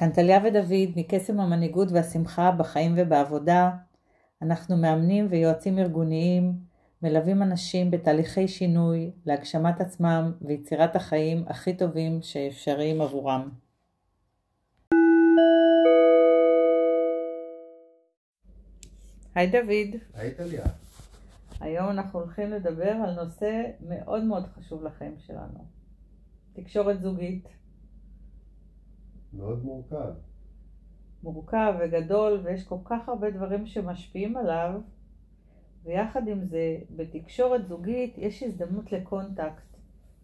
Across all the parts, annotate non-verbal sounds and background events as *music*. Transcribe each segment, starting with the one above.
כאן טליה ודוד מקסם המנהיגות והשמחה בחיים ובעבודה. אנחנו מאמנים ויועצים ארגוניים, מלווים אנשים בתהליכי שינוי להגשמת עצמם ויצירת החיים הכי טובים שאפשריים עבורם. היי דוד. היי טליה. היום אנחנו הולכים לדבר על נושא מאוד מאוד חשוב לחיים שלנו. תקשורת זוגית. מאוד מורכב. מורכב וגדול ויש כל כך הרבה דברים שמשפיעים עליו ויחד עם זה בתקשורת זוגית יש הזדמנות לקונטקט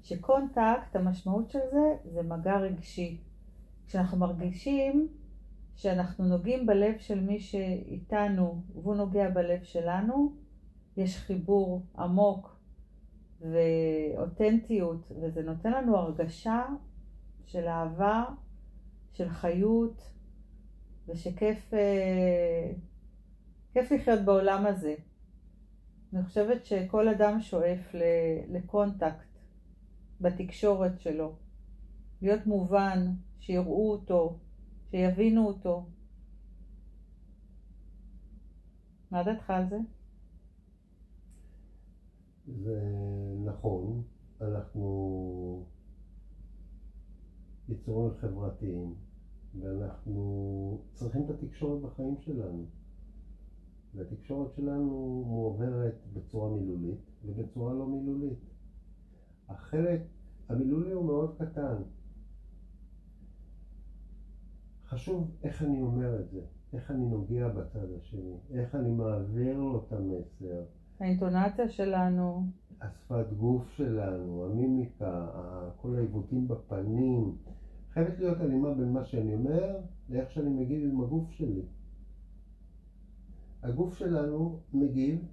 שקונטקט המשמעות של זה זה מגע רגשי כשאנחנו מרגישים שאנחנו נוגעים בלב של מי שאיתנו והוא נוגע בלב שלנו יש חיבור עמוק ואותנטיות וזה נותן לנו הרגשה של אהבה של חיות ושכיף אה, כיף לחיות בעולם הזה. אני חושבת שכל אדם שואף לקונטקט בתקשורת שלו, להיות מובן, שיראו אותו, שיבינו אותו. מה דעתך על זה? זה נכון, אנחנו יצורים חברתיים, ואנחנו צריכים את התקשורת בחיים שלנו. והתקשורת שלנו מועברת בצורה מילולית ובצורה לא מילולית. החלק המילולי הוא מאוד קטן. חשוב איך אני אומר את זה, איך אני נוגע בצד השני, איך אני מעביר לו את המסר. האינטונציה שלנו. השפת גוף שלנו, המימיקה, כל העיוותים בפנים, חייבת להיות הלימה בין מה שאני אומר לאיך שאני מגיב עם הגוף שלי. הגוף שלנו מגיב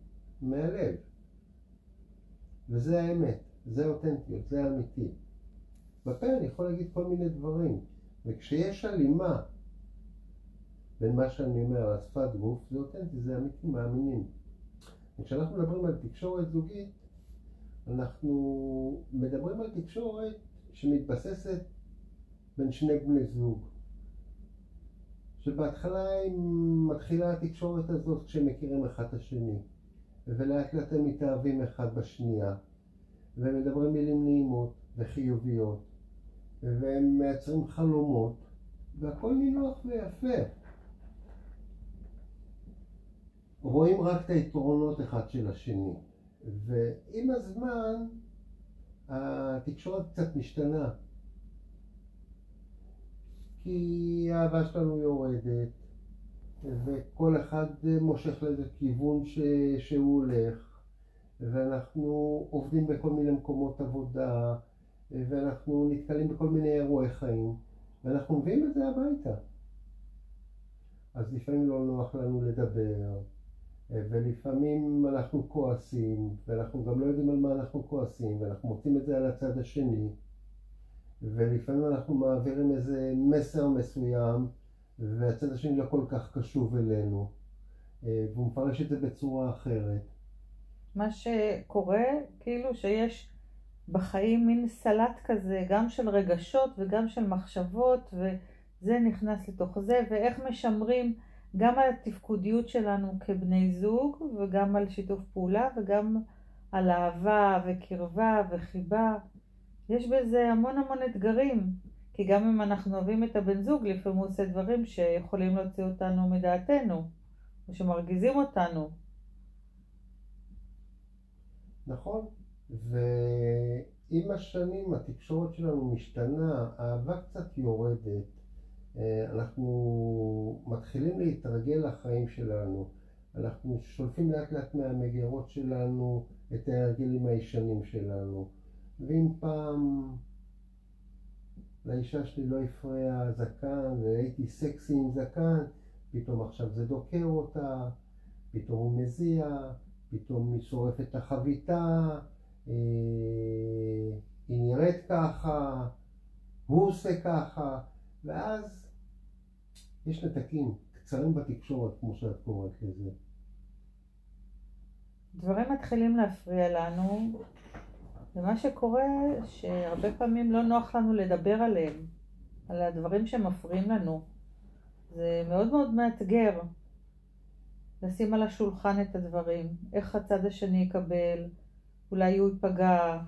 מהלב, וזה האמת, זה אותנטיות, זה אמיתי. בפה אני יכול להגיד כל מיני דברים, וכשיש הלימה בין מה שאני אומר לשפת גוף, זה אותנטי, זה אמיתי, מאמינים. וכשאנחנו מדברים על תקשורת זוגית, אנחנו מדברים על תקשורת שמתבססת בין שני בני זוג. שבהתחלה מתחילה התקשורת הזאת כשהם מכירים אחד את השני, ולאט לאט הם מתאהבים אחד בשנייה, ומדברים מילים נעימות וחיוביות, והם מייצרים חלומות, והכל נינוח ויפה. רואים רק את היתרונות אחד של השני, ועם הזמן התקשורת קצת משתנה. כי האהבה שלנו יורדת, וכל אחד מושך לאיזה כיוון ש... שהוא הולך, ואנחנו עובדים בכל מיני מקומות עבודה, ואנחנו נתקלים בכל מיני אירועי חיים, ואנחנו מביאים את זה הביתה. אז לפעמים לא נוח לנו לדבר, ולפעמים אנחנו כועסים, ואנחנו גם לא יודעים על מה אנחנו כועסים, ואנחנו מוצאים את זה על הצד השני. ולפעמים אנחנו מעבירים איזה מסר מסוים והצד השני לא כל כך קשוב אלינו אה, והוא מפרש את זה בצורה אחרת. מה שקורה כאילו שיש בחיים מין סלט כזה גם של רגשות וגם של מחשבות וזה נכנס לתוך זה ואיך משמרים גם על התפקודיות שלנו כבני זוג וגם על שיתוף פעולה וגם על אהבה וקרבה וחיבה יש בזה המון המון אתגרים, כי גם אם אנחנו אוהבים את הבן זוג, לפעמים הוא עושה דברים שיכולים להוציא אותנו מדעתנו, או שמרגיזים אותנו. נכון, ועם השנים התקשורת שלנו משתנה, האהבה קצת יורדת, אה, אנחנו מתחילים להתרגל לחיים שלנו, אנחנו שולפים לאט לאט מהמגירות שלנו את ההרגלים הישנים שלנו. ואם פעם לאישה שלי לא הפריע זקן והייתי סקסי עם זקן, פתאום עכשיו זה דוקר אותה, פתאום הוא מזיע, פתאום היא שורפת את החביתה, אה, היא נראית ככה, הוא עושה ככה, ואז יש נתקים קצרים בתקשורת, כמו שאת קוראת לזה. דברים מתחילים להפריע לנו ומה שקורה שהרבה פעמים לא נוח לנו לדבר עליהם, על הדברים שמפריעים לנו. זה מאוד מאוד מאתגר לשים על השולחן את הדברים, איך הצד השני יקבל, אולי הוא ייפגע,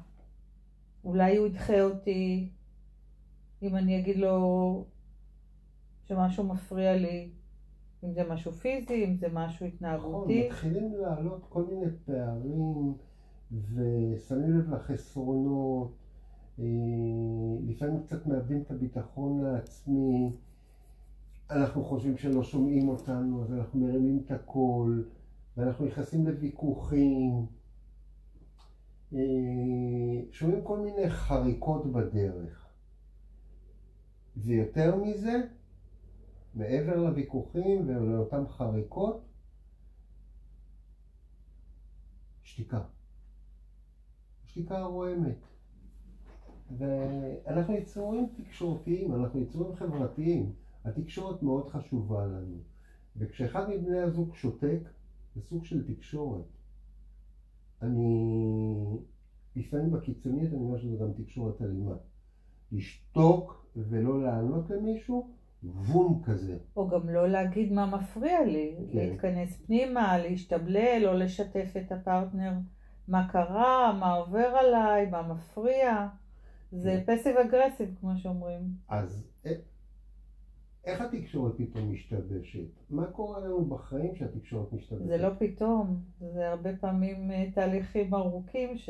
אולי הוא ידחה אותי, אם אני אגיד לו שמשהו מפריע לי, אם זה משהו פיזי, אם זה משהו התנהגותי. נכון, מתחילים לעלות כל מיני פערים ושמים לב לחסרונות, אה, לפעמים קצת מאבדים את הביטחון העצמי, אנחנו חושבים שלא שומעים אותנו, אז אנחנו מרימים את הקול, ואנחנו נכנסים לוויכוחים, אה, שומעים כל מיני חריקות בדרך. ויותר מזה, מעבר לוויכוחים ולאותן חריקות, שתיקה. שתיקה רועמת. ואנחנו יצורים תקשורתיים, אנחנו יצורים חברתיים. התקשורת מאוד חשובה לנו. וכשאחד מבני הזוג שותק, זה סוג של תקשורת. אני, לפעמים בקיצוניות אני אומר שזה גם תקשורת אלימה. לשתוק ולא לענות למישהו, וום כזה. או גם לא להגיד מה מפריע לי, כן. להתכנס פנימה, להשתבלל, או לשתף את הפרטנר מה קרה, מה עובר עליי, מה מפריע. זה. פסיב אגרסיב, כמו שאומרים. אז אה, איך התקשורת פתאום משתבשת? מה קורה לנו בחיים שהתקשורת משתבשת? זה לא פתאום, זה הרבה פעמים אה, תהליכים ארוכים ש...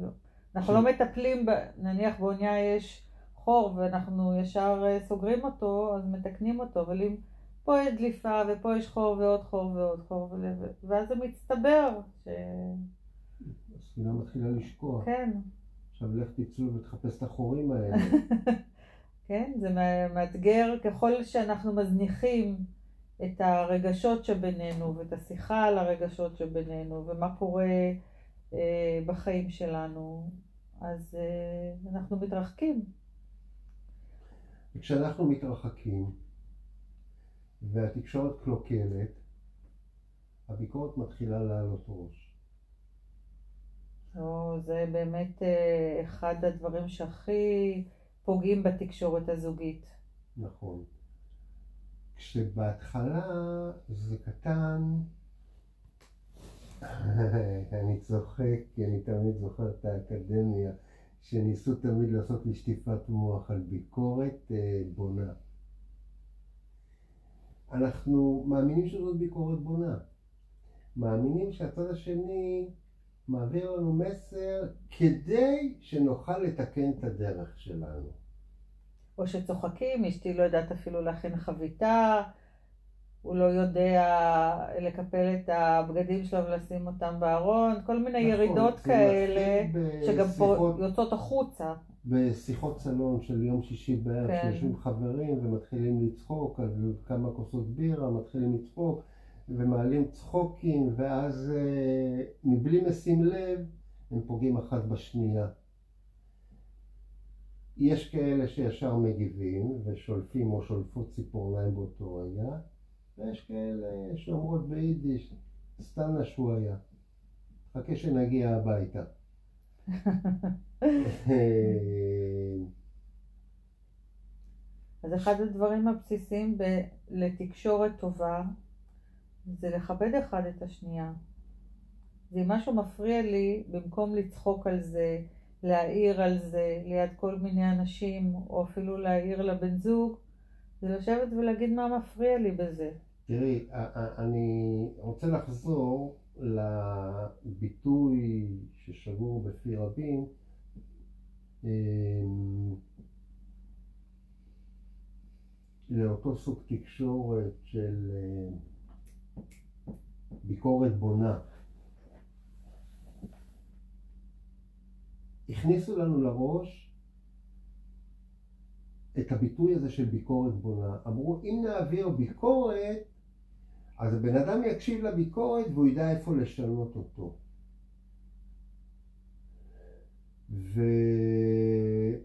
לא. אנחנו ש... לא מטפלים, ב... נניח באונייה יש חור ואנחנו ישר אה, סוגרים אותו, אז מתקנים אותו, אבל אם פה יש דליפה ופה יש חור ועוד חור ועוד חור, ואז זה מצטבר. ש... הספינה מתחילה לשקוע. כן. עכשיו לך תצאו ותחפש את החורים *laughs* האלה. כן, זה מאתגר ככל שאנחנו מזניחים את הרגשות שבינינו ואת השיחה על הרגשות שבינינו ומה קורה אה, בחיים שלנו, אז אה, אנחנו מתרחקים. וכשאנחנו מתרחקים והתקשורת קלוקלת, הביקורת מתחילה לעלות ראש. או, זה באמת אה, אחד הדברים שהכי פוגעים בתקשורת הזוגית. נכון. כשבהתחלה זה קטן, *laughs* אני צוחק, כי אני תמיד זוכר את האקדמיה, שניסו תמיד לעשות לי שטיפת מוח על ביקורת אה, בונה. אנחנו מאמינים שזאת ביקורת בונה. מאמינים שהצד השני מעביר לנו מסר כדי שנוכל לתקן את הדרך שלנו. או שצוחקים, אשתי לא יודעת אפילו להכין חביתה, הוא לא יודע לקפל את הבגדים שלו ולשים אותם בארון, כל מיני נכון, ירידות כאלה, שגם פה יוצאות החוצה. בשיחות סלון של יום שישי בערב, כן. שיושבים חברים ומתחילים לצחוק על כמה כוסות בירה, מתחילים לצחוק. ומעלים צחוקים, ואז אה, מבלי משים לב, הם פוגעים אחת בשנייה. יש כאלה שישר מגיבים ושולפים או שולפות ציפורניים באותו רגע, ויש כאלה שאומרות ביידיש, סתם שוואיה, חכה שנגיע הביתה. *laughs* אז אחד הדברים הבסיסיים ב- לתקשורת טובה זה לכבד אחד את השנייה. ואם משהו מפריע לי, במקום לצחוק על זה, להעיר על זה ליד כל מיני אנשים, או אפילו להעיר לבן זוג, זה לשבת ולהגיד מה מפריע לי בזה. תראי, אני רוצה לחזור לביטוי ששגור בפי רבים, אמ, לאותו סוג תקשורת של ביקורת בונה. הכניסו לנו לראש את הביטוי הזה של ביקורת בונה. אמרו, אם נעביר ביקורת, אז הבן אדם יקשיב לביקורת והוא ידע איפה לשנות אותו. וזה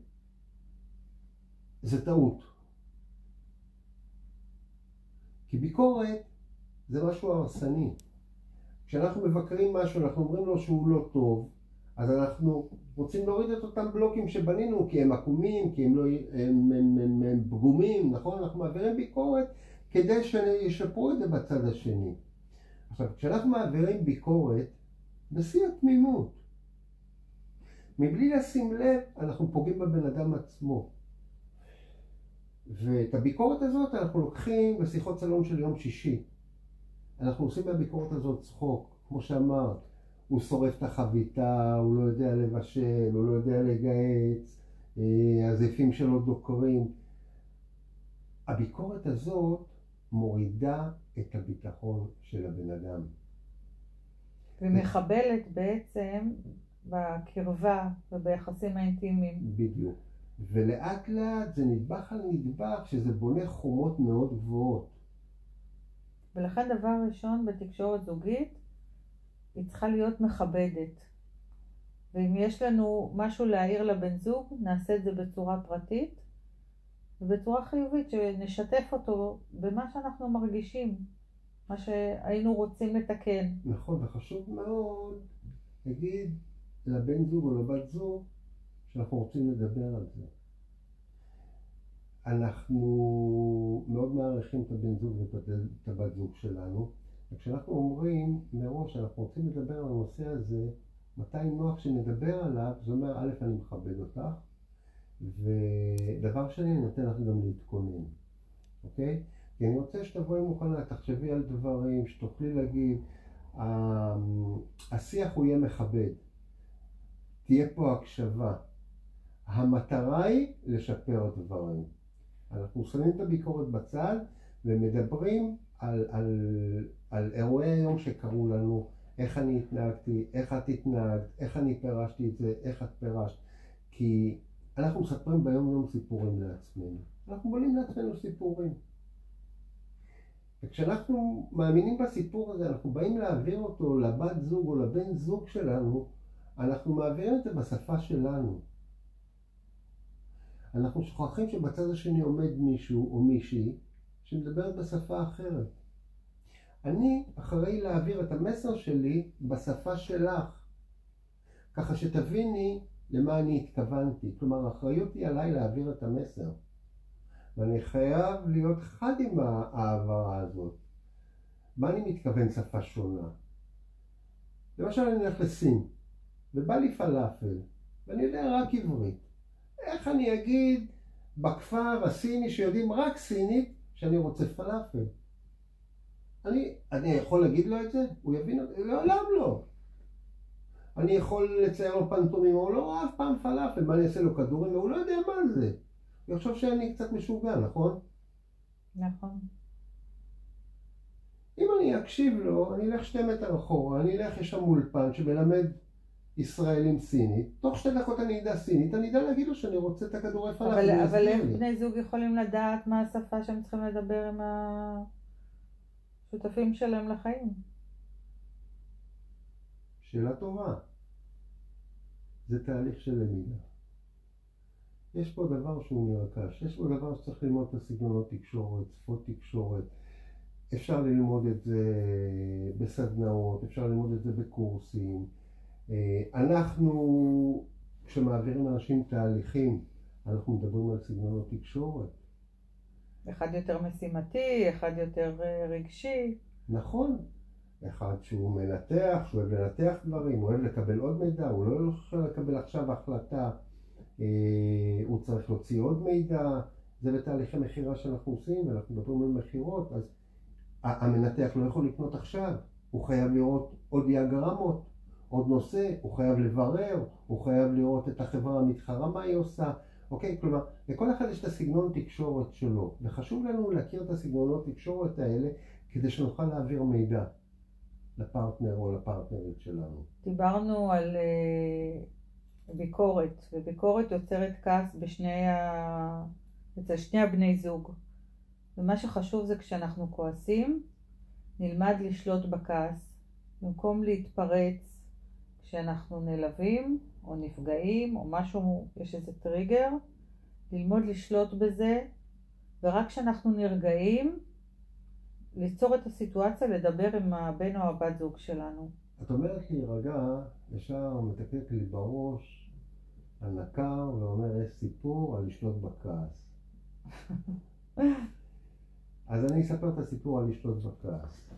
טעות. כי ביקורת זה משהו הרסני. כשאנחנו מבקרים משהו, אנחנו אומרים לו שהוא לא טוב, אז אנחנו רוצים להוריד את אותם בלוקים שבנינו כי הם עקומים, כי הם, לא, הם, הם, הם, הם פגומים, נכון? אנחנו מעבירים ביקורת כדי שישפרו את זה בצד השני. עכשיו, כשאנחנו מעבירים ביקורת, בשיא התמימות, מבלי לשים לב, אנחנו פוגעים בבן אדם עצמו. ואת הביקורת הזאת אנחנו לוקחים בשיחות סלון של יום שישי. אנחנו עושים מהביקורת הזאת צחוק, כמו שאמרת, הוא שורף את החביתה, הוא לא יודע לבשל, הוא לא יודע לגהץ, אה, הזיפים שלו דוקרים. הביקורת הזאת מורידה את הביטחון של הבן אדם. ומחבלת בעצם בקרבה וביחסים האינטימיים. בדיוק. ולאט לאט זה נדבך על נדבך שזה בונה חומות מאוד גבוהות. ולכן דבר ראשון בתקשורת זוגית, היא צריכה להיות מכבדת. ואם יש לנו משהו להעיר לבן זוג, נעשה את זה בצורה פרטית ובצורה חיובית, שנשתף אותו במה שאנחנו מרגישים, מה שהיינו רוצים לתקן. נכון, וחשוב מאוד להגיד לבן זוג או לבת זוג שאנחנו רוצים לדבר על זה. אנחנו מאוד מעריכים את הבן זוג ואת הבת זוג שלנו, וכשאנחנו אומרים מראש שאנחנו רוצים לדבר על הנושא הזה, מתי נוח שנדבר עליו, זה אומר, א', אני מכבד אותך, ודבר שני, אני נותן לך גם להתכונן, אוקיי? כי אני רוצה שתבואי מוכנה, תחשבי על דברים, שתוכלי להגיד, השיח הוא יהיה מכבד, תהיה פה הקשבה. המטרה היא לשפר דברים. אנחנו שמים את הביקורת בצד ומדברים על, על, על אירועי היום שקרו לנו, איך אני התנהגתי, איך את התנהגת, איך אני פירשתי את זה, איך את פירשת. כי אנחנו מספרים ביום יום סיפורים לעצמנו. אנחנו בונים לעצמנו סיפורים. וכשאנחנו מאמינים בסיפור הזה, אנחנו באים להעביר אותו לבת זוג או לבן זוג שלנו, אנחנו מעבירים את זה בשפה שלנו. אנחנו שוכחים שבצד השני עומד מישהו או מישהי שמדברת בשפה אחרת. אני אחראי להעביר את המסר שלי בשפה שלך, ככה שתביני למה אני התכוונתי. כלומר, האחריות היא עליי להעביר את המסר. ואני חייב להיות חד עם ההעברה הזאת. מה אני מתכוון שפה שונה? למשל אני הולך לסין, ובא לי פלאפל, ואני יודע רק עברית. איך אני אגיד בכפר הסיני שיודעים רק סינית שאני רוצה פלאפל? אני, אני יכול להגיד לו את זה? הוא יבין? לעולם לא. אני יכול לצייר לו פנטומים, הוא לא אף פעם פלאפל, מה אני אעשה לו כדורים? והוא לא יודע מה זה. הוא יחשוב שאני קצת משוגע, נכון? נכון. אם אני אקשיב לו, אני אלך שתי מטר אחורה, אני אלך, יש שם אולפן שמלמד ישראלים סינית, תוך שתי דקות אני אדע סינית, אני אדע להגיד לו שאני רוצה את הכדורי פלאפל. אבל, אבל איך בני זוג יכולים לדעת מה השפה שהם צריכים לדבר עם השותפים שלהם לחיים? שאלה טובה. זה תהליך של למידה. יש פה דבר שהוא נרכש, יש פה דבר שצריך ללמוד את הסגנונות תקשורת, שפות תקשורת. אפשר ללמוד את זה בסדנאות, אפשר ללמוד את זה בקורסים. אה, אנחנו, כשמעבירים אנשים תהליכים, אנחנו מדברים על סגנונות תקשורת. אחד יותר משימתי, אחד יותר אה, רגשי. נכון. אחד שהוא מנתח, שהוא אוהב לנתח דברים, הוא אוהב לקבל עוד מידע, הוא לא יכול לקבל עכשיו החלטה, אה, הוא צריך להוציא עוד מידע, זה בתהליכי מכירה שאנחנו עושים, ואנחנו מדברים על מכירות, אז המנתח לא יכול לקנות עכשיו, הוא חייב לראות עוד דיאגרמות, עוד נושא, הוא חייב לברר, הוא חייב לראות את החברה המתחרה מה היא עושה, אוקיי? כלומר, לכל אחד יש את הסגנון תקשורת שלו, וחשוב לנו להכיר את הסגנונות תקשורת האלה כדי שנוכל להעביר מידע לפרטנר או לפרטנרית שלנו. דיברנו על uh, ביקורת, וביקורת יוצרת כעס בשני ה... אצל שני הבני זוג. ומה שחשוב זה כשאנחנו כועסים, נלמד לשלוט בכעס, במקום להתפרץ כשאנחנו נלווים או נפגעים או משהו, יש איזה טריגר, ללמוד לשלוט בזה, ורק כשאנחנו נרגעים, ליצור את הסיטואציה לדבר עם הבן או הבת זוג שלנו. את אומרת להירגע, ישר מתקתק לי בראש הנקר ואומר, יש סיפור על לשלוט בכעס. *laughs* אז אני אספר את הסיפור על לשלוט בכעס.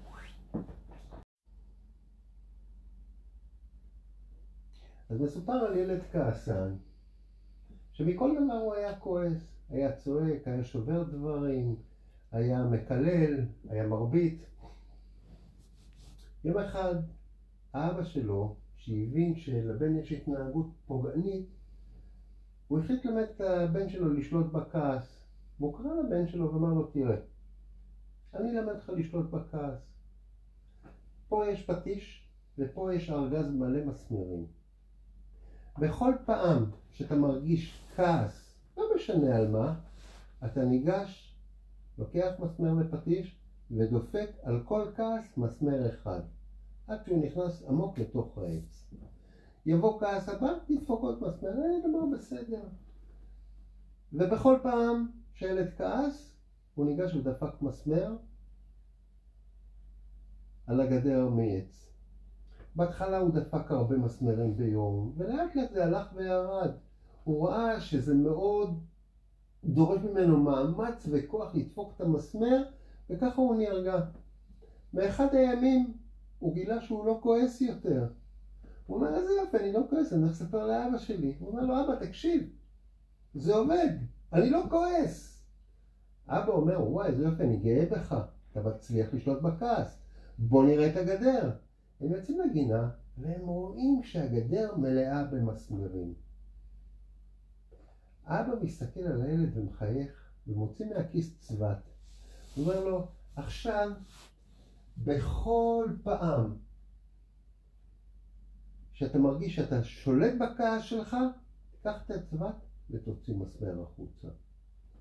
אז מסופר על ילד כעסן, שמכל דבר הוא היה כועס, היה צועק, היה שובר דברים, היה מקלל, היה מרביט. יום אחד האבא שלו, שהבין שלבן יש התנהגות פוגענית, הוא החליט ללמד את הבן שלו לשלוט בכעס. והוא קרא לבן שלו ואמר לו, תראה, אני אלמד אותך לשלוט בכעס. פה יש פטיש ופה יש ארגז מלא מסמרים. בכל פעם שאתה מרגיש כעס, לא משנה על מה, אתה ניגש, לוקח מסמר ופטיש ודופק על כל כעס מסמר אחד, עד שהוא נכנס עמוק לתוך העץ. יבוא כעס הבא, תדפוק עוד מסמר, אין דבר בסדר. ובכל פעם שילד כעס, הוא ניגש ודפק מסמר על הגדר מעץ. בהתחלה הוא דפק הרבה מסמרים ביום, ולאט לאט זה הלך וירד. הוא ראה שזה מאוד דורש ממנו מאמץ וכוח לדפוק את המסמר, וככה הוא נרגע. מאחד הימים הוא גילה שהוא לא כועס יותר. הוא אומר, איזה יופי, אני לא כועס, אני הולך לספר לאבא שלי. הוא אומר לו, אבא, תקשיב, זה עובד, אני לא כועס. אבא אומר, וואי, איזה יופי, אני גאה בך, אתה מצליח לשלוט בכעס. בוא נראה את הגדר. הם יוצאים לגינה והם רואים שהגדר מלאה במסמרים. אבא מסתכל על הילד ומחייך ומוציא מהכיס צבת. הוא אומר לו, עכשיו, בכל פעם שאתה מרגיש שאתה שולט בכעס שלך, קח את הצבת ותוציא מסמר החוצה.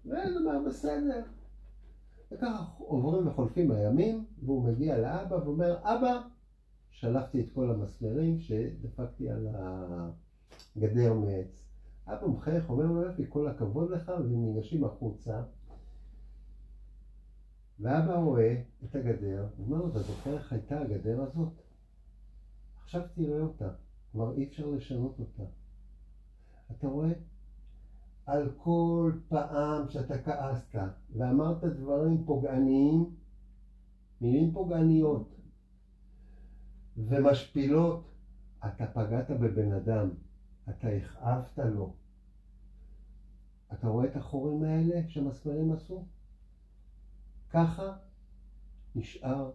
ואז הוא אומר, בסדר. וככה עוברים וחולפים הימים, והוא מגיע לאבא ואומר, אבא, שלפתי את כל המסמרים שדפקתי על הגדר מעץ. אבא מחייך, אומר לו יופי, כל הכבוד לך, וניגשים החוצה. ואבא רואה את הגדר, הוא אומר לו, אתה זוכר איך הייתה הגדר הזאת? עכשיו תראה אותה, כבר אי אפשר לשנות אותה. אתה רואה? על כל פעם שאתה כעסת ואמרת דברים פוגעניים, מילים פוגעניות, ומשפילות, אתה פגעת בבן אדם, אתה הכאבת לו. אתה רואה את החורים האלה שהמסמרים עשו? ככה נשאר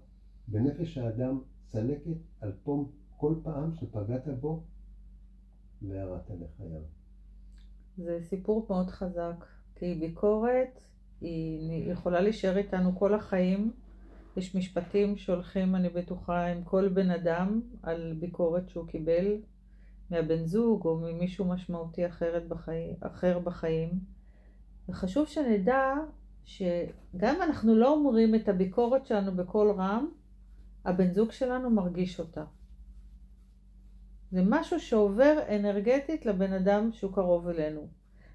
בנפש האדם צלקת על פום כל פעם שפגעת בו וירדת לחייו. זה סיפור מאוד חזק, כי ביקורת היא יכולה להישאר איתנו כל החיים, יש משפטים שהולכים, אני בטוחה, עם כל בן אדם על ביקורת שהוא קיבל מהבן זוג או ממישהו משמעותי אחרת בחיים, אחר בחיים. וחשוב שנדע שגם אם אנחנו לא אומרים את הביקורת שלנו בקול רם, הבן זוג שלנו מרגיש אותה. זה משהו שעובר אנרגטית לבן אדם שהוא קרוב אלינו.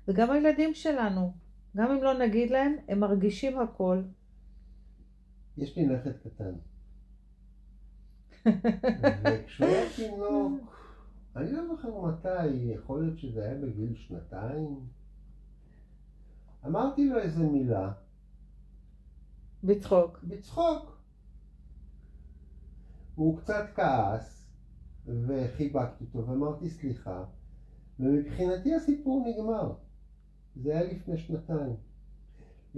וגם הילדים שלנו, גם אם לא נגיד להם, הם מרגישים הכל. יש לי נכד קטן. *laughs* וכשהוא היה תינוק, אני לא זוכר מתי, יכול להיות שזה היה בגיל שנתיים. אמרתי לו איזה מילה. בצחוק. בצחוק. הוא קצת כעס, וחיבקתי אותו ואמרתי סליחה, ומבחינתי הסיפור נגמר. זה היה לפני שנתיים.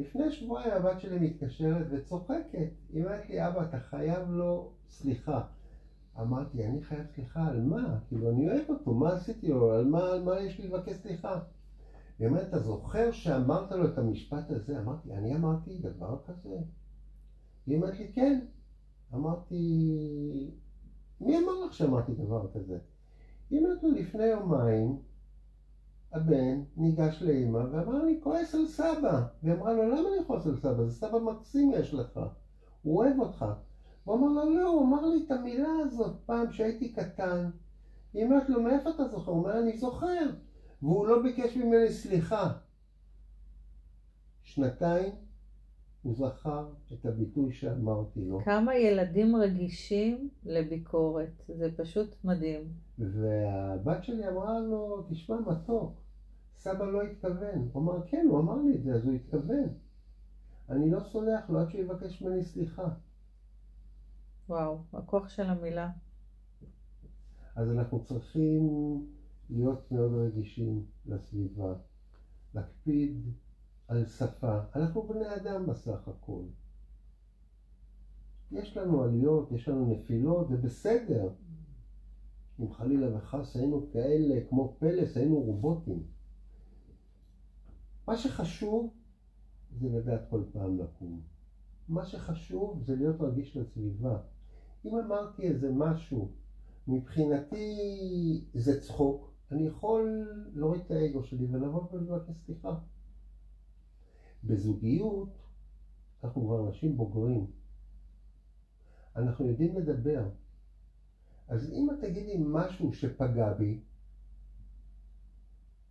לפני שבועיים הבת שלי מתקשרת וצוחקת. היא אומרת לי, אבא, אתה חייב לו סליחה. אמרתי, אני חייב סליחה על מה? כאילו, אני אוהב אותו, מה עשיתי לו? על מה, על מה יש לי לבקש סליחה? היא אומרת, אתה זוכר שאמרת לו את המשפט הזה? אמרתי, אני אמרתי דבר כזה? היא אומרת לי, כן. אמרתי, מי אמר לך שאמרתי דבר כזה? היא אומרת לו, לפני יומיים הבן ניגש לאימא ואמר לי, כועס על סבא. והיא אמרה לו, למה אני כועס על סבא? זה סבא מקסים יש לך, הוא אוהב אותך. הוא אמר לה, לא, הוא אמר לי את המילה הזאת פעם שהייתי קטן. היא אומרת לו, מאיפה אתה זוכר? הוא אומר, אני זוכר. והוא לא ביקש ממני סליחה. שנתיים הוא זכר את הביטוי שאמרתי לו. כמה ילדים רגישים לביקורת, זה פשוט מדהים. והבת שלי אמרה לו, תשמע מתוק, סבא לא התכוון. הוא אמר, כן, הוא אמר לי את זה, אז הוא התכוון. אני לא סולח לו עד שהוא יבקש ממני סליחה. וואו, הכוח של המילה. אז אנחנו צריכים להיות מאוד רגישים לסביבה, להקפיד על שפה. אנחנו בני אדם בסך הכל. יש לנו עליות, יש לנו נפילות, זה בסדר. אם חלילה וחס היינו כאלה כמו פלס, היינו רובוטים. מה שחשוב זה לדעת כל פעם לקום. מה שחשוב זה להיות רגיש לסביבה. אם אמרתי איזה משהו, מבחינתי זה צחוק, אני יכול להוריד את האגו שלי ולבוא ולבקש סליחה. בזוגיות אנחנו כבר אנשים בוגרים. אנחנו יודעים לדבר. אז אם את תגידי משהו שפגע בי,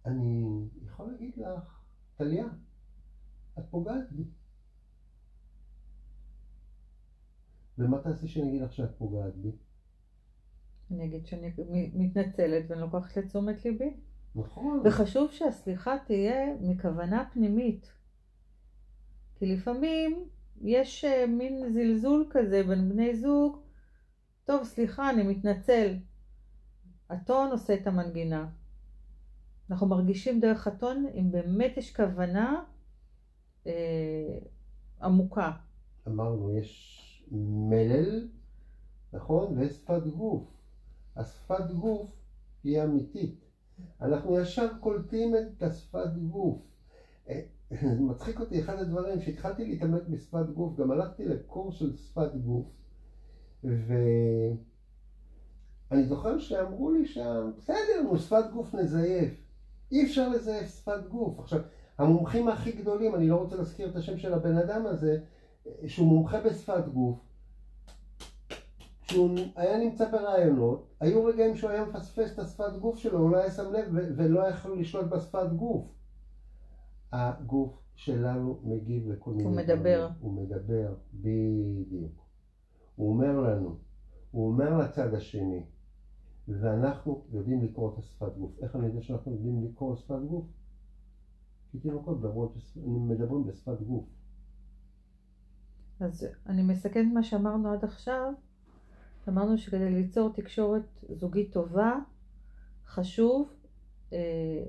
אני יכול להגיד לך, טליה, את פוגעת בי. ומה תעשי שאני אגיד לך שאת פוגעת בי? אני אגיד שאני מתנצלת ואני לוקחת לתשומת ליבי. נכון. וחשוב שהסליחה תהיה מכוונה פנימית. כי לפעמים יש אה, מין זלזול כזה בין בני זוג, טוב, סליחה, אני מתנצל. הטון עושה את המנגינה. אנחנו מרגישים דרך הטון אם באמת יש כוונה אה, עמוקה. אמרנו, יש מלל, נכון? ויש שפת גוף. השפת גוף היא אמיתית. אנחנו ישר קולטים את השפת גוף. אה, מצחיק אותי אחד הדברים שהתחלתי להתעמק בשפת גוף, גם הלכתי לקורס של שפת גוף, ואני זוכר שאמרו לי שם, בסדר, שפת גוף נזייף. אי אפשר לזייף שפת גוף. עכשיו, המומחים הכי גדולים, אני לא רוצה להזכיר את השם של הבן אדם הזה, שהוא מומחה בשפת גוף, כשהוא היה נמצא ברעיונות, היו רגעים שהוא היה מפספס את השפת גוף שלו, הוא לא היה שם לב ולא היה יכול לשלוט בשפת גוף. הגוף שלנו מגיב לכל מיני דברים. הוא מדבר. הוא מדבר, בדיוק. הוא אומר לנו, הוא אומר לצד השני, ואנחנו יודעים לקרוא את השפת גוף. איך אני יודע שאנחנו יודעים לקרוא שפת גוף? כי תינוקות מדברים בשפת גוף. אז אני מסכמת מה שאמרנו עד עכשיו. אמרנו שכדי ליצור תקשורת זוגית טובה, חשוב אה,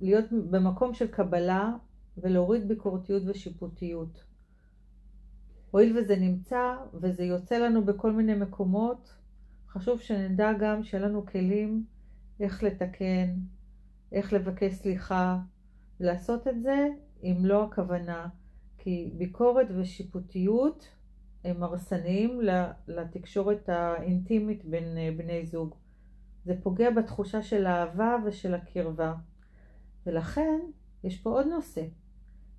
להיות במקום של קבלה ולהוריד ביקורתיות ושיפוטיות. הואיל וזה נמצא וזה יוצא לנו בכל מיני מקומות, חשוב שנדע גם שיהיה לנו כלים איך לתקן, איך לבקש סליחה, לעשות את זה עם לא הכוונה. כי ביקורת ושיפוטיות הם הרסניים לתקשורת האינטימית בין אה, בני זוג. זה פוגע בתחושה של האהבה ושל הקרבה. ולכן יש פה עוד נושא,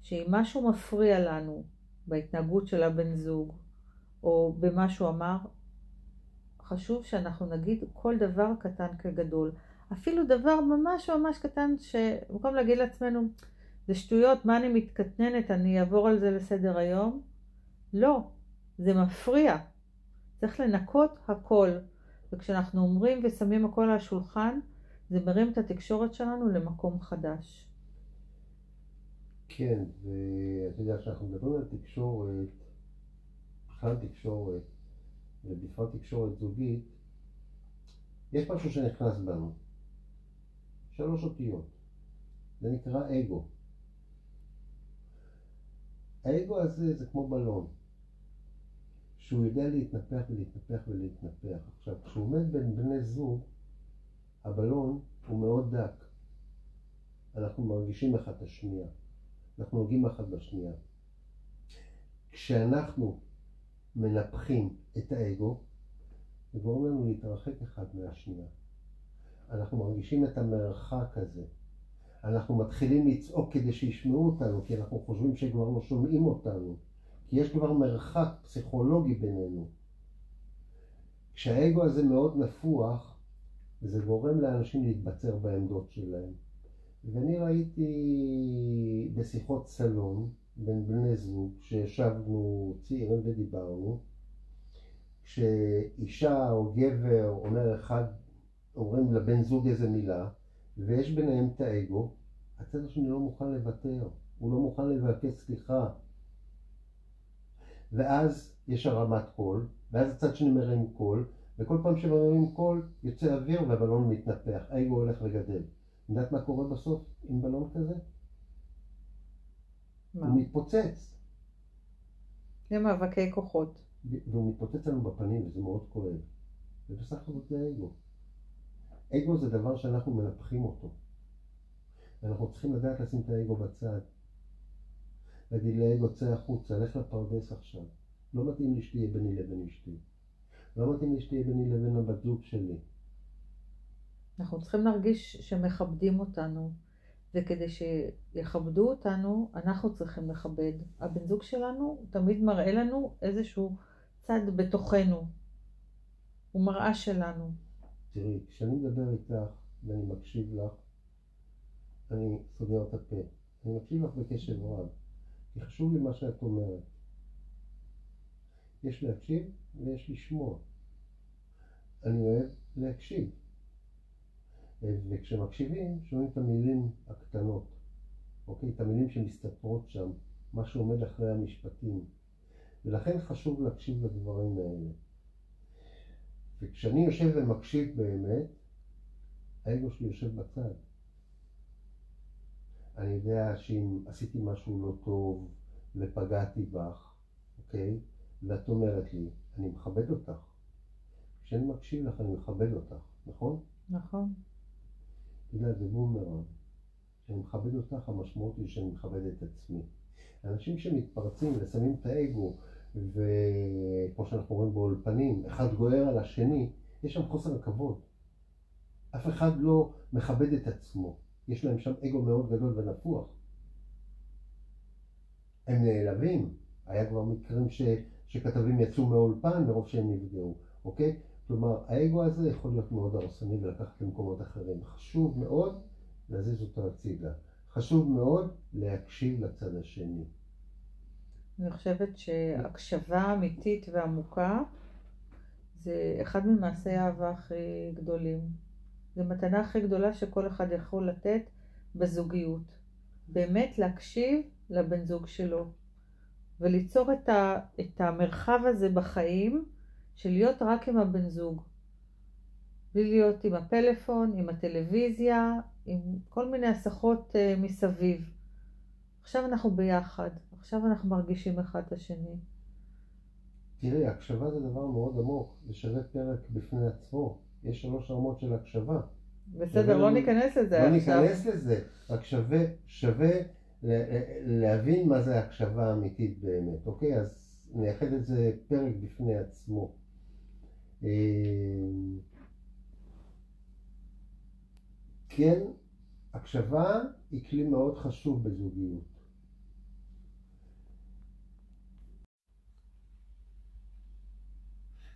שאם משהו מפריע לנו בהתנהגות של הבן זוג, או במה שהוא אמר, חשוב שאנחנו נגיד כל דבר קטן כגדול. אפילו דבר ממש ממש קטן, שבמקום להגיד לעצמנו, זה שטויות, מה אני מתקטננת, אני אעבור על זה לסדר היום? לא, זה מפריע. צריך לנקות הכל. וכשאנחנו אומרים ושמים הכל על השולחן, זה מרים את התקשורת שלנו למקום חדש. כן, ואתה יודע, כשאנחנו מדברים על תקשורת, בכלל תקשורת, ובפרט תקשורת זוגית, יש משהו שנכנס בנו. שלוש אותיות. זה נקרא אגו. האגו הזה זה כמו בלון, שהוא יודע להתנפח ולהתנפח ולהתנפח. עכשיו, כשהוא עומד בין בני זוג, הבלון הוא מאוד דק. אנחנו מרגישים אחד את השנייה. אנחנו נוגעים אחד בשנייה. כשאנחנו מנפחים את האגו, זה גורם לנו להתרחק אחד מהשנייה. אנחנו מרגישים את המרחק הזה. אנחנו מתחילים לצעוק כדי שישמעו אותנו, כי אנחנו חושבים שכבר לא שומעים אותנו. כי יש כבר מרחק פסיכולוגי בינינו. כשהאגו הזה מאוד נפוח, זה גורם לאנשים להתבצר בעמדות שלהם. ואני ראיתי בשיחות סלון, בין בני זוג, שישבנו צעירים ודיברנו, כשאישה או גבר אומר אחד, אומרים לבן זוג איזה מילה, ויש ביניהם את האגו, הצד השני לא מוכן לוותר, הוא לא מוכן לבקש סליחה. ואז יש הרמת קול, ואז הצד שני מרים קול, וכל פעם שמרימים קול יוצא אוויר והבלון מתנפח, האגו הולך וגדל. יודעת מה קורה בסוף עם בלון כזה? מה? הוא מתפוצץ. זה מאבקי כוחות. והוא מתפוצץ לנו בפנים וזה מאוד כואב. ובסך הכל זה אגו. אגו זה דבר שאנחנו מנפחים אותו. ואנחנו צריכים לדעת לשים את האגו בצד. להגיד לאגו צא החוצה, לך לפרדס עכשיו. לא מתאים לי שתהיה ביני לבין אשתי. לא מתאים לי שתהיה ביני לבין הבת זוג שלי. אנחנו צריכים להרגיש שמכבדים אותנו, וכדי שיכבדו אותנו, אנחנו צריכים לכבד. הבן זוג שלנו תמיד מראה לנו איזשהו צד בתוכנו. הוא מראה שלנו. תראי, כשאני מדבר איתך ואני מקשיב לך, אני סוגר את הפה. אני מקשיב לך בקשב רב, כי חשוב לי מה שאת אומרת. יש להקשיב ויש לשמוע. אני אוהב להקשיב. וכשמקשיבים, שומעים את המילים הקטנות, אוקיי? את המילים שמסתתרות שם, מה שעומד אחרי המשפטים. ולכן חשוב להקשיב לדברים האלה. וכשאני יושב ומקשיב באמת, האגו שלי יושב בצד. אני יודע שאם עשיתי משהו לא טוב ופגעתי בך, אוקיי? ואת אומרת לי, אני מכבד אותך. כשאני מקשיב לך אני מכבד אותך, נכון? נכון. אתה יודע, זה בומרנג. כשאני מכבד אותך, המשמעות היא שאני מכבד את עצמי. אנשים שמתפרצים ושמים את האגו, וכמו שאנחנו רואים באולפנים, אחד גוער על השני, יש שם חוסר כבוד. אף אחד לא מכבד את עצמו. יש להם שם אגו מאוד גדול ונפוח. הם נעלבים. היה כבר מקרים ש, שכתבים יצאו מהאולפן מרוב שהם נפגעו, אוקיי? כלומר, האגו הזה יכול להיות מאוד הרסני ולקחת למקומות אחרים. חשוב מאוד להזיז אותו הצידה. חשוב מאוד להקשיב לצד השני. אני חושבת שהקשבה אמיתית ועמוקה זה אחד ממעשי האהבה הכי גדולים. זו מתנה הכי גדולה שכל אחד יכול לתת בזוגיות. באמת להקשיב לבן זוג שלו וליצור את, ה, את המרחב הזה בחיים של להיות רק עם הבן זוג. בלי להיות עם הפלאפון, עם הטלוויזיה, עם כל מיני הסחות uh, מסביב. עכשיו אנחנו ביחד, עכשיו אנחנו מרגישים אחד את השני. תראי, הקשבה זה דבר מאוד עמוק, זה שווה פרק בפני עצמו. יש שלוש רמות של הקשבה. בסדר, לא ניכנס לזה לא עכשיו. לא ניכנס לזה, רק שווה, שווה להבין מה זה הקשבה אמיתית באמת, אוקיי? אז נייחד את זה פרק בפני עצמו. אה, כן, הקשבה היא כלי מאוד חשוב בזוגיות.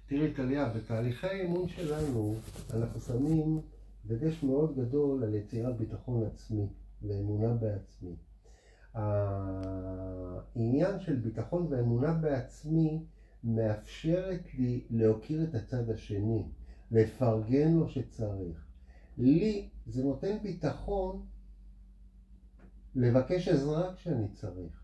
תראי טליה, בתהליכי האימון שלנו אנחנו שמים דגש מאוד גדול על יצירת ביטחון עצמי ואמונה בעצמי. העניין של ביטחון ואמונה בעצמי מאפשרת לי להוקיר את הצד השני, לפרגן לו שצריך. לי זה נותן ביטחון לבקש עזרה כשאני צריך.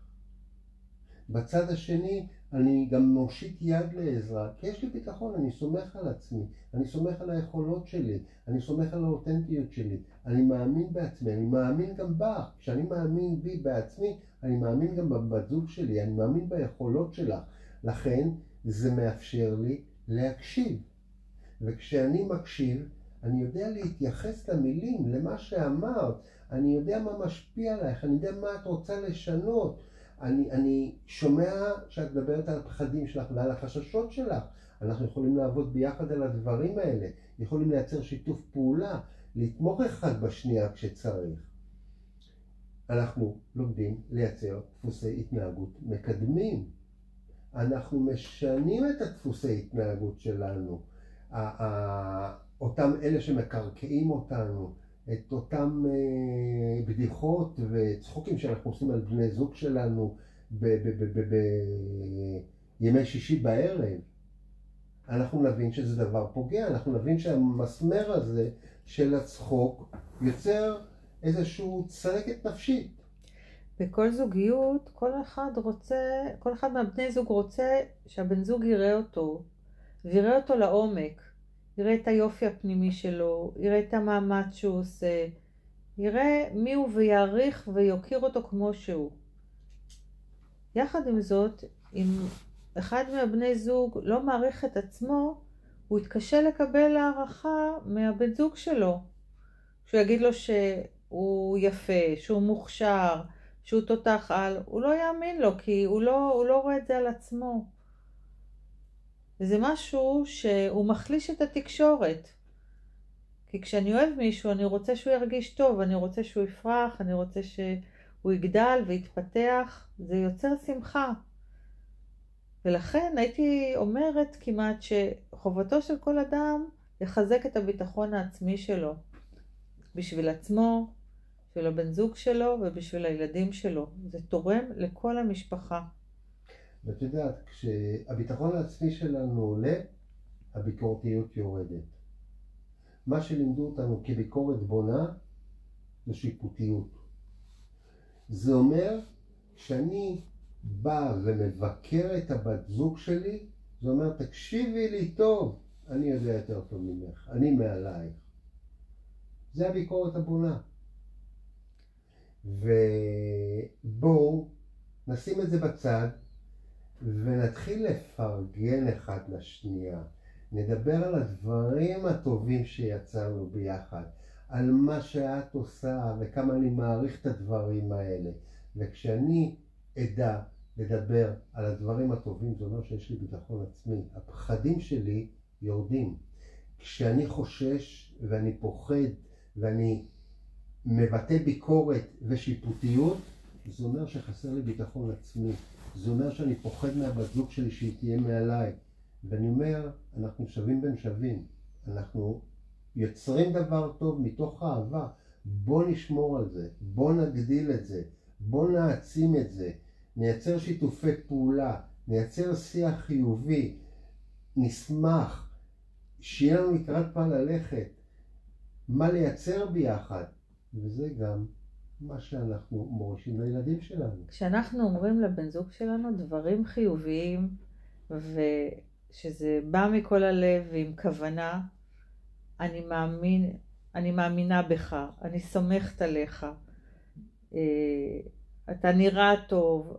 בצד השני אני גם מושיט יד לעזרה, כי יש לי ביטחון, אני סומך על עצמי, אני סומך על היכולות שלי, אני סומך על האותנטיות שלי, אני מאמין בעצמי, אני מאמין גם בך. כשאני מאמין בי בעצמי, אני מאמין גם בבת זוג שלי, אני מאמין ביכולות שלה. לכן זה מאפשר לי להקשיב. וכשאני מקשיב, אני יודע להתייחס למילים, למה שאמרת, אני יודע מה משפיע עלייך, אני יודע מה את רוצה לשנות. אני, אני שומע שאת מדברת על הפחדים שלך ועל החששות שלך. אנחנו יכולים לעבוד ביחד על הדברים האלה, יכולים לייצר שיתוף פעולה, לתמוך אחד בשנייה כשצריך. אנחנו לומדים לייצר דפוסי התנהגות מקדמים. אנחנו משנים את הדפוסי התנהגות שלנו. אותם אלה שמקרקעים אותנו, את אותם אה, בדיחות וצחוקים שאנחנו עושים על בני זוג שלנו, בימי שישי בערב, אנחנו נבין שזה דבר פוגע, אנחנו נבין שהמסמר הזה של הצחוק יוצר איזושהי צלקת נפשית. בכל זוגיות, כל אחד רוצה, כל אחד מהבני זוג רוצה שהבן זוג יראה אותו, ויראה אותו לעומק, יראה את היופי הפנימי שלו, יראה את המאמץ שהוא עושה, יראה מי הוא ויעריך ויוקיר אותו כמו שהוא. יחד עם זאת, אם אחד מהבני זוג לא מעריך את עצמו, הוא יתקשה לקבל הערכה מהבן זוג שלו. שהוא יגיד לו שהוא יפה, שהוא מוכשר, שהוא תותח על, הוא לא יאמין לו, כי הוא לא, הוא לא רואה את זה על עצמו. וזה משהו שהוא מחליש את התקשורת. כי כשאני אוהב מישהו, אני רוצה שהוא ירגיש טוב, אני רוצה שהוא יפרח, אני רוצה שהוא יגדל ויתפתח, זה יוצר שמחה. ולכן הייתי אומרת כמעט שחובתו של כל אדם לחזק את הביטחון העצמי שלו. בשביל עצמו, בשביל הבן זוג שלו ובשביל הילדים שלו. זה תורם לכל המשפחה. ואת יודעת, כשהביטחון העצמי שלנו עולה, הביקורתיות יורדת. מה שלימדו אותנו כביקורת בונה זה שיפוטיות. זה אומר שאני בא ומבקר את הבת זוג שלי, זה אומר תקשיבי לי טוב, אני יודע יותר טוב ממך, אני מעלייך. זה הביקורת הבונה. ובואו נשים את זה בצד ונתחיל לפרגן אחד לשנייה. נדבר על הדברים הטובים שיצרנו ביחד, על מה שאת עושה וכמה אני מעריך את הדברים האלה. וכשאני אדע לדבר על הדברים הטובים, זה אומר שיש לי ביטחון עצמי. הפחדים שלי יורדים. כשאני חושש ואני פוחד ואני מבטא ביקורת ושיפוטיות, זה אומר שחסר לי ביטחון עצמי. זה אומר שאני פוחד מהבת זוג שלי שהיא תהיה מעליי. ואני אומר, אנחנו שווים בין שווים. אנחנו יוצרים דבר טוב מתוך אהבה. בוא נשמור על זה, בוא נגדיל את זה, בוא נעצים את זה, נייצר שיתופי פעולה, נייצר שיח חיובי, נשמח, שיהיה לנו לקראת פעם ללכת, מה לייצר ביחד, וזה גם מה שאנחנו מורישים לילדים שלנו. כשאנחנו אומרים לבן זוג שלנו דברים חיוביים, ושזה בא מכל הלב ועם כוונה, אני מאמין, אני מאמינה בך, אני סומכת עליך, אה, אתה נראה טוב,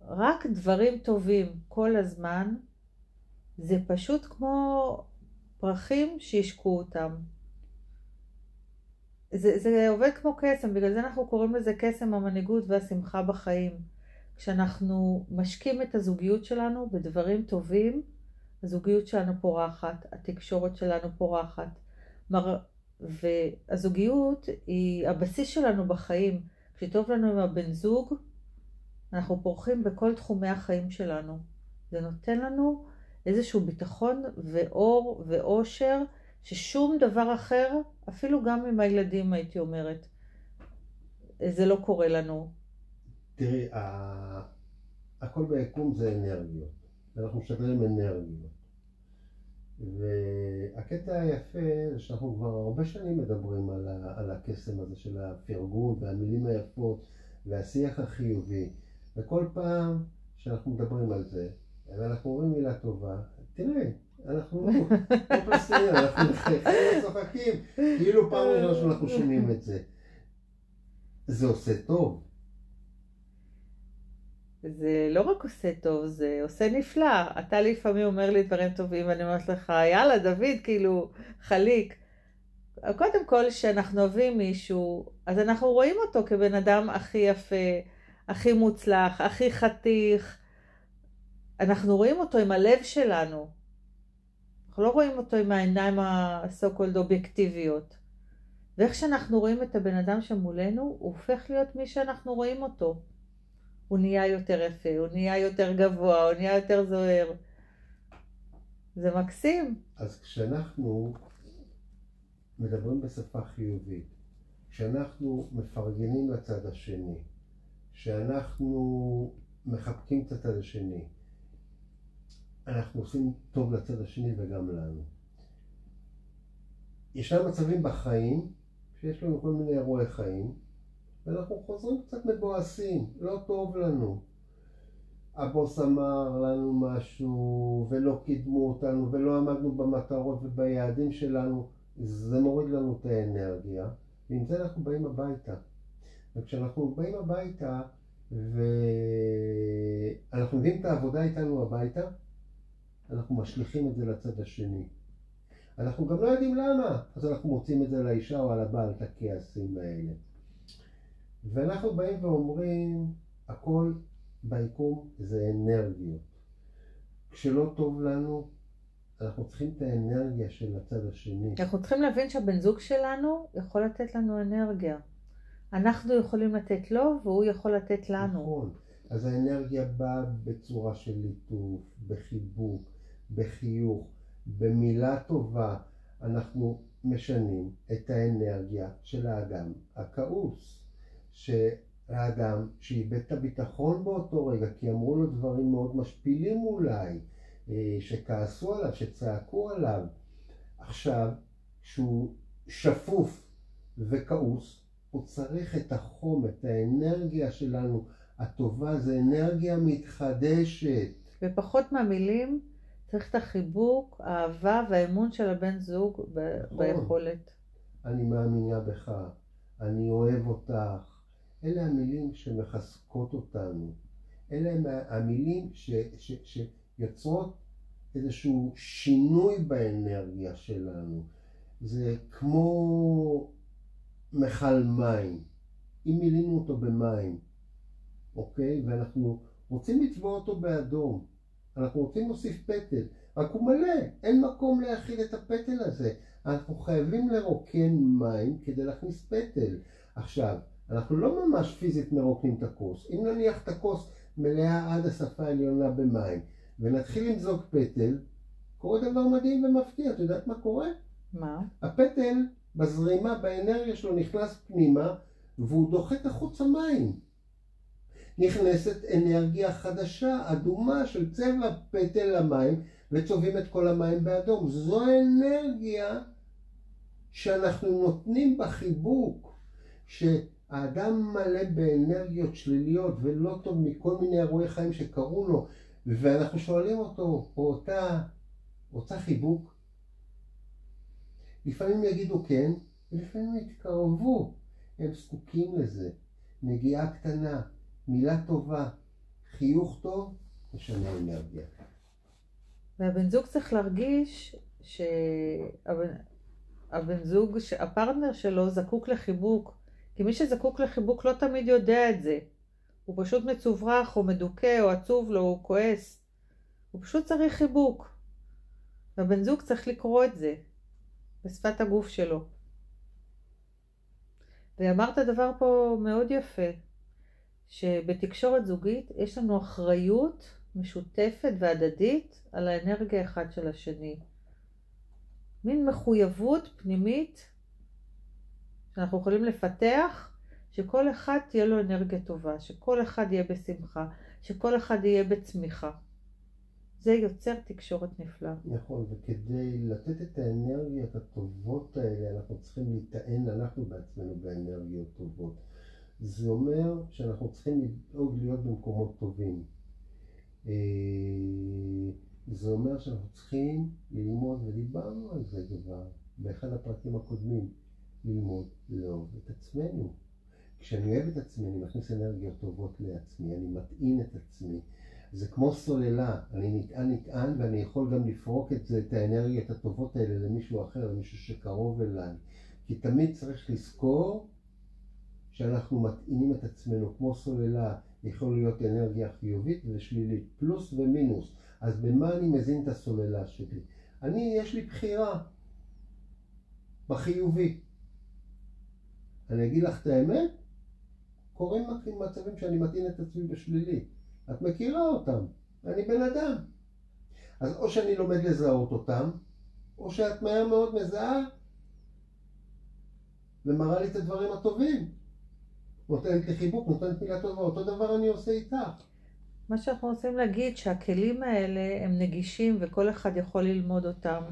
רק דברים טובים כל הזמן, זה פשוט כמו פרחים שהשקו אותם. זה, זה עובד כמו קסם, בגלל זה אנחנו קוראים לזה קסם המנהיגות והשמחה בחיים. כשאנחנו משקים את הזוגיות שלנו בדברים טובים, הזוגיות שלנו פורחת, התקשורת שלנו פורחת. מר... והזוגיות היא הבסיס שלנו בחיים. כשטוב לנו עם הבן זוג, אנחנו פורחים בכל תחומי החיים שלנו. זה נותן לנו איזשהו ביטחון ואור ואושר ששום דבר אחר, אפילו גם עם הילדים הייתי אומרת, זה לא קורה לנו. תראי, הכל ביקום זה אנרגיות, ואנחנו משדרים אנרגיות. והקטע היפה זה שאנחנו כבר הרבה שנים מדברים על, ה, על הקסם הזה של הפרגון והמילים היפות והשיח החיובי. וכל פעם שאנחנו מדברים על זה, ואנחנו אומרים מילה טובה, תראה, אנחנו פלסטיניה, אנחנו צוחקים, כאילו פעם ראשונה שאנחנו שומעים את זה. זה עושה טוב. זה לא רק עושה טוב, זה עושה נפלא. אתה לפעמים אומר לי דברים טובים, ואני אומרת לך, יאללה, דוד, כאילו, חליק. קודם כל, כשאנחנו אוהבים מישהו, אז אנחנו רואים אותו כבן אדם הכי יפה, הכי מוצלח, הכי חתיך. אנחנו רואים אותו עם הלב שלנו. אנחנו לא רואים אותו עם העיניים ה-so called אובייקטיביות. ואיך שאנחנו רואים את הבן אדם שמולנו, הוא הופך להיות מי שאנחנו רואים אותו. הוא נהיה יותר יפה, הוא נהיה יותר גבוה, הוא נהיה יותר זוהר. זה מקסים. אז כשאנחנו מדברים בשפה חיובית, כשאנחנו מפרגנים לצד השני, שאנחנו מחבקים את הצד השני. אנחנו עושים טוב לצד השני וגם לנו. ישנם מצבים בחיים שיש לנו כל מיני אירועי חיים ואנחנו חוזרים קצת מבואסים, לא טוב לנו. הבוס אמר לנו משהו ולא קידמו אותנו ולא עמדנו במטרות וביעדים שלנו, זה מוריד לנו את האנרגיה ועם זה אנחנו באים הביתה. וכשאנחנו באים הביתה ואנחנו מביאים את העבודה איתנו הביתה, אנחנו משליכים את זה לצד השני. אנחנו גם לא יודעים למה, אז אנחנו מוצאים את זה לאישה או על הבעל, את הכעסים האלה. ואנחנו באים ואומרים, הכל ביקום זה אנרגיות. כשלא טוב לנו, אנחנו צריכים את האנרגיה של הצד השני. אנחנו צריכים להבין שהבן זוג שלנו יכול לתת לנו אנרגיה. אנחנו יכולים לתת לו והוא יכול לתת לנו. נכון. אז האנרגיה באה בצורה של ליטוף, בחיבוק, בחיוך, במילה טובה. אנחנו משנים את האנרגיה של האדם הכעוס. שהאדם שאיבד את הביטחון באותו רגע, כי אמרו לו דברים מאוד משפילים אולי, אה, שכעסו עליו, שצעקו עליו. עכשיו, כשהוא שפוף וכעוס, הוא צריך את החום, את האנרגיה שלנו הטובה, זה אנרגיה מתחדשת. ופחות מהמילים, צריך את החיבוק, האהבה והאמון של הבן זוג ב- נכון. ביכולת. אני מאמינה בך, אני אוהב אותך. אלה המילים שמחזקות אותנו. אלה המילים ש, ש, שיוצרות איזשהו שינוי באנרגיה שלנו. זה כמו מכל מים. אם מילינו אותו במים, אוקיי? ואנחנו רוצים לצבוע אותו באדום. אנחנו רוצים להוסיף פטל, רק הוא מלא, אין מקום להכיל את הפטל הזה. אנחנו חייבים לרוקן מים כדי להכניס פטל. עכשיו, אנחנו לא ממש פיזית מרוקנים את הכוס. אם נניח את הכוס מלאה עד השפה העליונה במים, ונתחיל למזוג פטל, קורה דבר מדהים ומפתיע. את יודעת מה קורה? מה? הפטל בזרימה, באנרגיה שלו, נכנס פנימה, והוא דוחק החוצה מים. נכנסת אנרגיה חדשה, אדומה, של צבע פטל למים, וצובעים את כל המים באדום. זו האנרגיה שאנחנו נותנים בחיבוק, שהאדם מלא באנרגיות שליליות ולא טוב מכל מיני אירועי חיים שקרו לו, ואנחנו שואלים אותו, או אותה, רוצה חיבוק? לפעמים יגידו כן, ולפעמים יתקרבו, הם זקוקים לזה. נגיעה קטנה, מילה טובה, חיוך טוב, משנה אנרגיה. והבן זוג צריך להרגיש שהבן הבן זוג, הפרטנר שלו זקוק לחיבוק. כי מי שזקוק לחיבוק לא תמיד יודע את זה. הוא פשוט מצוברח, או מדוכא, או עצוב לו, או כועס. הוא פשוט צריך חיבוק. והבן זוג צריך לקרוא את זה בשפת הגוף שלו. ואמרת דבר פה מאוד יפה, שבתקשורת זוגית יש לנו אחריות משותפת והדדית על האנרגיה אחד של השני. מין מחויבות פנימית שאנחנו יכולים לפתח, שכל אחד תהיה לו אנרגיה טובה, שכל אחד יהיה בשמחה, שכל אחד יהיה בצמיחה. זה יוצר תקשורת נפלאה. נכון, וכדי לתת את האנרגיות הטובות האלה, אנחנו צריכים להיטען אנחנו בעצמנו באנרגיות טובות. זה אומר שאנחנו צריכים לדאוג להיות במקומות טובים. אה, זה אומר שאנחנו צריכים ללמוד, ודיברנו על זה כבר באחד הפרקים הקודמים, ללמוד לאהוב את עצמנו. כשאני אוהב את עצמי, אני מכניס אנרגיות טובות לעצמי, אני מטעין את עצמי. זה כמו סוללה, אני נטען נטען ואני יכול גם לפרוק את זה, את האנרגיות הטובות האלה למישהו אחר, למישהו שקרוב אליי. כי תמיד צריך לזכור שאנחנו מטעינים את עצמנו כמו סוללה, יכול להיות אנרגיה חיובית ושלילית, פלוס ומינוס. אז במה אני מזין את הסוללה שלי? אני, יש לי בחירה בחיובי. אני אגיד לך את האמת, קורים מצבים שאני מטעין את עצמי בשלילי. את מכירה אותם, אני בן אדם. אז או שאני לומד לזהות אותם, או שאת מהר מאוד מזהה ומראה לי את הדברים הטובים. נותנת לי חיבוק, נותנת מילה טובה, אותו דבר אני עושה איתך. מה שאנחנו רוצים להגיד שהכלים האלה הם נגישים וכל אחד יכול ללמוד אותם.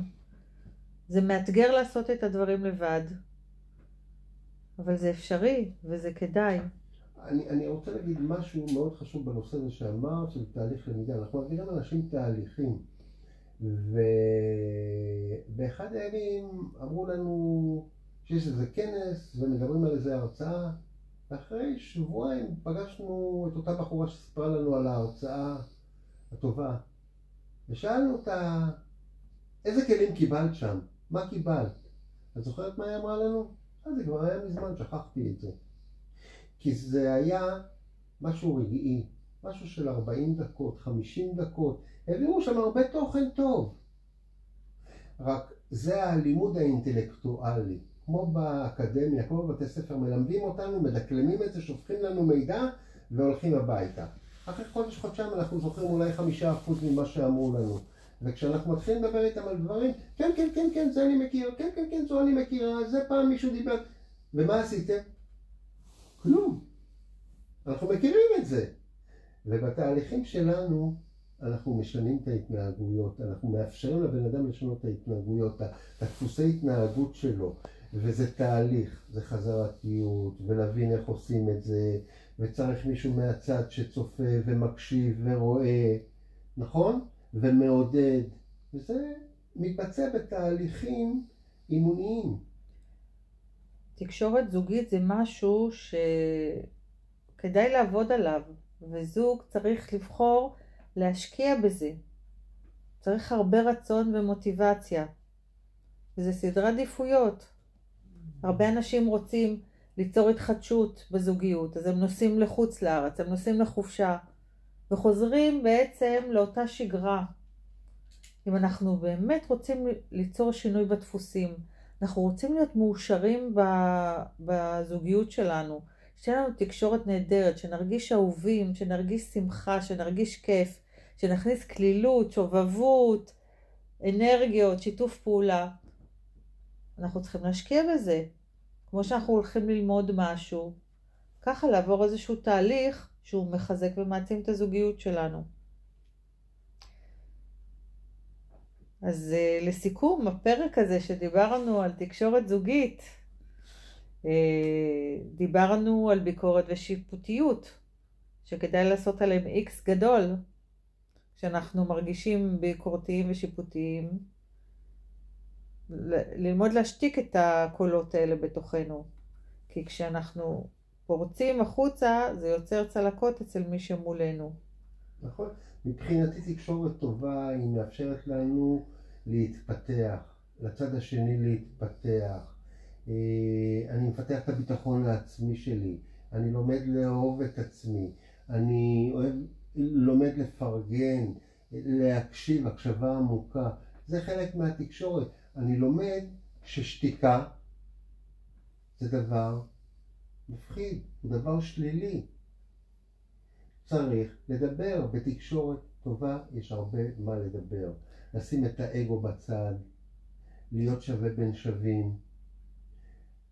זה מאתגר לעשות את הדברים לבד, אבל זה אפשרי וזה כדאי. אני, אני רוצה להגיד משהו מאוד חשוב בנושא הזה שאמרת, של תהליך למידה. אנחנו מגדירים אנשים תהליכים. ובאחד הימים אמרו לנו שיש איזה כנס ומדברים על איזה הרצאה, ואחרי שבועיים פגשנו את אותה בחורה שסיפרה לנו על ההרצאה הטובה, ושאלנו אותה, איזה כלים קיבלת שם? מה קיבלת? את זוכרת מה היא אמרה לנו? אה, זה כבר היה מזמן, שכחתי את זה. כי זה היה משהו רגעי, משהו של 40 דקות, 50 דקות, העבירו שם הרבה תוכן טוב. רק זה הלימוד האינטלקטואלי. כמו באקדמיה, כמו בבתי ספר, מלמדים אותנו, מדקלמים את זה, שופכים לנו מידע והולכים הביתה. אחרי חודש, חודשיים אנחנו זוכרים אולי חמישה אחוז ממה שאמרו לנו. וכשאנחנו מתחילים לדבר איתם על דברים, כן, כן, כן, כן, זה אני מכיר, כן, כן, כן, זו אני מכירה, זה פעם מישהו דיבר. ומה עשיתם? כלום. אנחנו מכירים את זה. ובתהליכים שלנו אנחנו משנים את ההתנהגויות, אנחנו מאפשרים לבן אדם לשנות את ההתנהגויות, את הדפוסי התנהגות שלו, וזה תהליך, זה חזרתיות, ולהבין איך עושים את זה, וצריך מישהו מהצד שצופה ומקשיב ורואה, נכון? ומעודד, וזה מתבצע בתהליכים אימוניים. תקשורת זוגית זה משהו שכדאי לעבוד עליו, וזוג צריך לבחור להשקיע בזה. צריך הרבה רצון ומוטיבציה. וזה סדרי עדיפויות. הרבה אנשים רוצים ליצור התחדשות בזוגיות, אז הם נוסעים לחוץ לארץ, הם נוסעים לחופשה, וחוזרים בעצם לאותה שגרה. אם אנחנו באמת רוצים ליצור שינוי בדפוסים, אנחנו רוצים להיות מאושרים בזוגיות שלנו, שתהיה לנו תקשורת נהדרת, שנרגיש אהובים, שנרגיש שמחה, שנרגיש כיף, שנכניס כלילות, שובבות, אנרגיות, שיתוף פעולה. אנחנו צריכים להשקיע בזה. כמו שאנחנו הולכים ללמוד משהו, ככה לעבור איזשהו תהליך שהוא מחזק ומעצים את הזוגיות שלנו. אז uh, לסיכום, הפרק הזה שדיברנו על תקשורת זוגית, uh, דיברנו על ביקורת ושיפוטיות, שכדאי לעשות עליהם איקס גדול, כשאנחנו מרגישים ביקורתיים ושיפוטיים, ללמוד להשתיק את הקולות האלה בתוכנו. כי כשאנחנו פורצים החוצה, זה יוצר צלקות אצל מי שמולנו. נכון. מבחינתי תקשורת טובה היא מאפשרת לנו להתפתח, לצד השני להתפתח. אה, אני מפתח את הביטחון לעצמי שלי, אני לומד לאהוב את עצמי, אני אוהב, לומד לפרגן, להקשיב, הקשבה עמוקה. זה חלק מהתקשורת. אני לומד ששתיקה זה דבר מפחיד, הוא דבר שלילי. צריך לדבר. בתקשורת טובה יש הרבה מה לדבר. לשים את האגו בצד, להיות שווה בין שווים,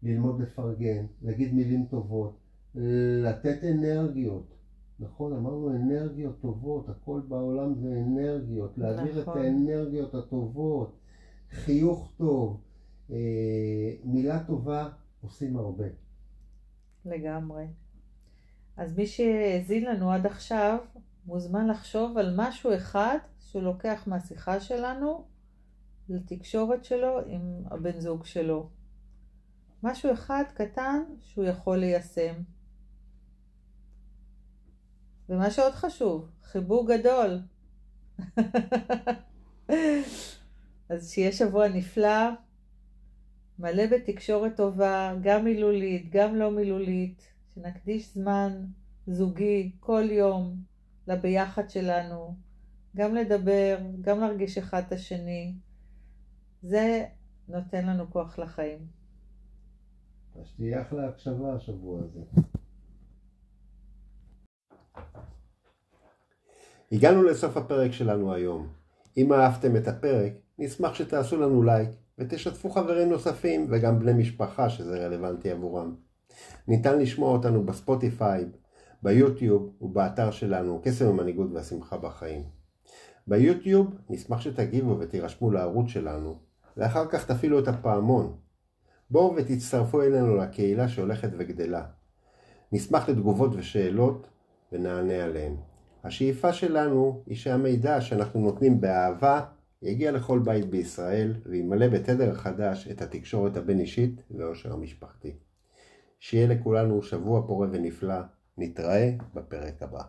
ללמוד לפרגן, להגיד מילים טובות, לתת אנרגיות. נכון, אמרנו אנרגיות טובות, הכל בעולם זה אנרגיות, להעביר נכון. את האנרגיות הטובות, חיוך טוב, אה, מילה טובה, עושים הרבה. לגמרי. אז מי שהאזין לנו עד עכשיו, מוזמן לחשוב על משהו אחד שהוא לוקח מהשיחה שלנו לתקשורת שלו עם הבן זוג שלו. משהו אחד קטן שהוא יכול ליישם. ומה שעוד חשוב, חיבוק גדול. *laughs* אז שיהיה שבוע נפלא, מלא בתקשורת טובה, גם מילולית, גם לא מילולית, שנקדיש זמן זוגי כל יום לביחד שלנו, גם לדבר, גם להרגיש אחד את השני. זה נותן לנו כוח לחיים. אז תהיה אחלה הקשבה השבוע הזה. הגענו לסוף הפרק שלנו היום. אם אהבתם את הפרק, נשמח שתעשו לנו לייק ותשתפו חברים נוספים וגם בני משפחה שזה רלוונטי עבורם. ניתן לשמוע אותנו בספוטיפיי, ביוטיוב ובאתר שלנו קסם המנהיגות והשמחה בחיים. ביוטיוב נשמח שתגיבו ותירשמו לערוץ שלנו, ואחר כך תפעילו את הפעמון. בואו ותצטרפו אלינו לקהילה שהולכת וגדלה. נשמח לתגובות ושאלות ונענה עליהן. השאיפה שלנו היא שהמידע שאנחנו נותנים באהבה יגיע לכל בית בישראל וימלא בתדר חדש את התקשורת הבין-אישית והעושר המשפחתי. שיהיה לכולנו שבוע פורה ונפלא, נתראה בפרק הבא.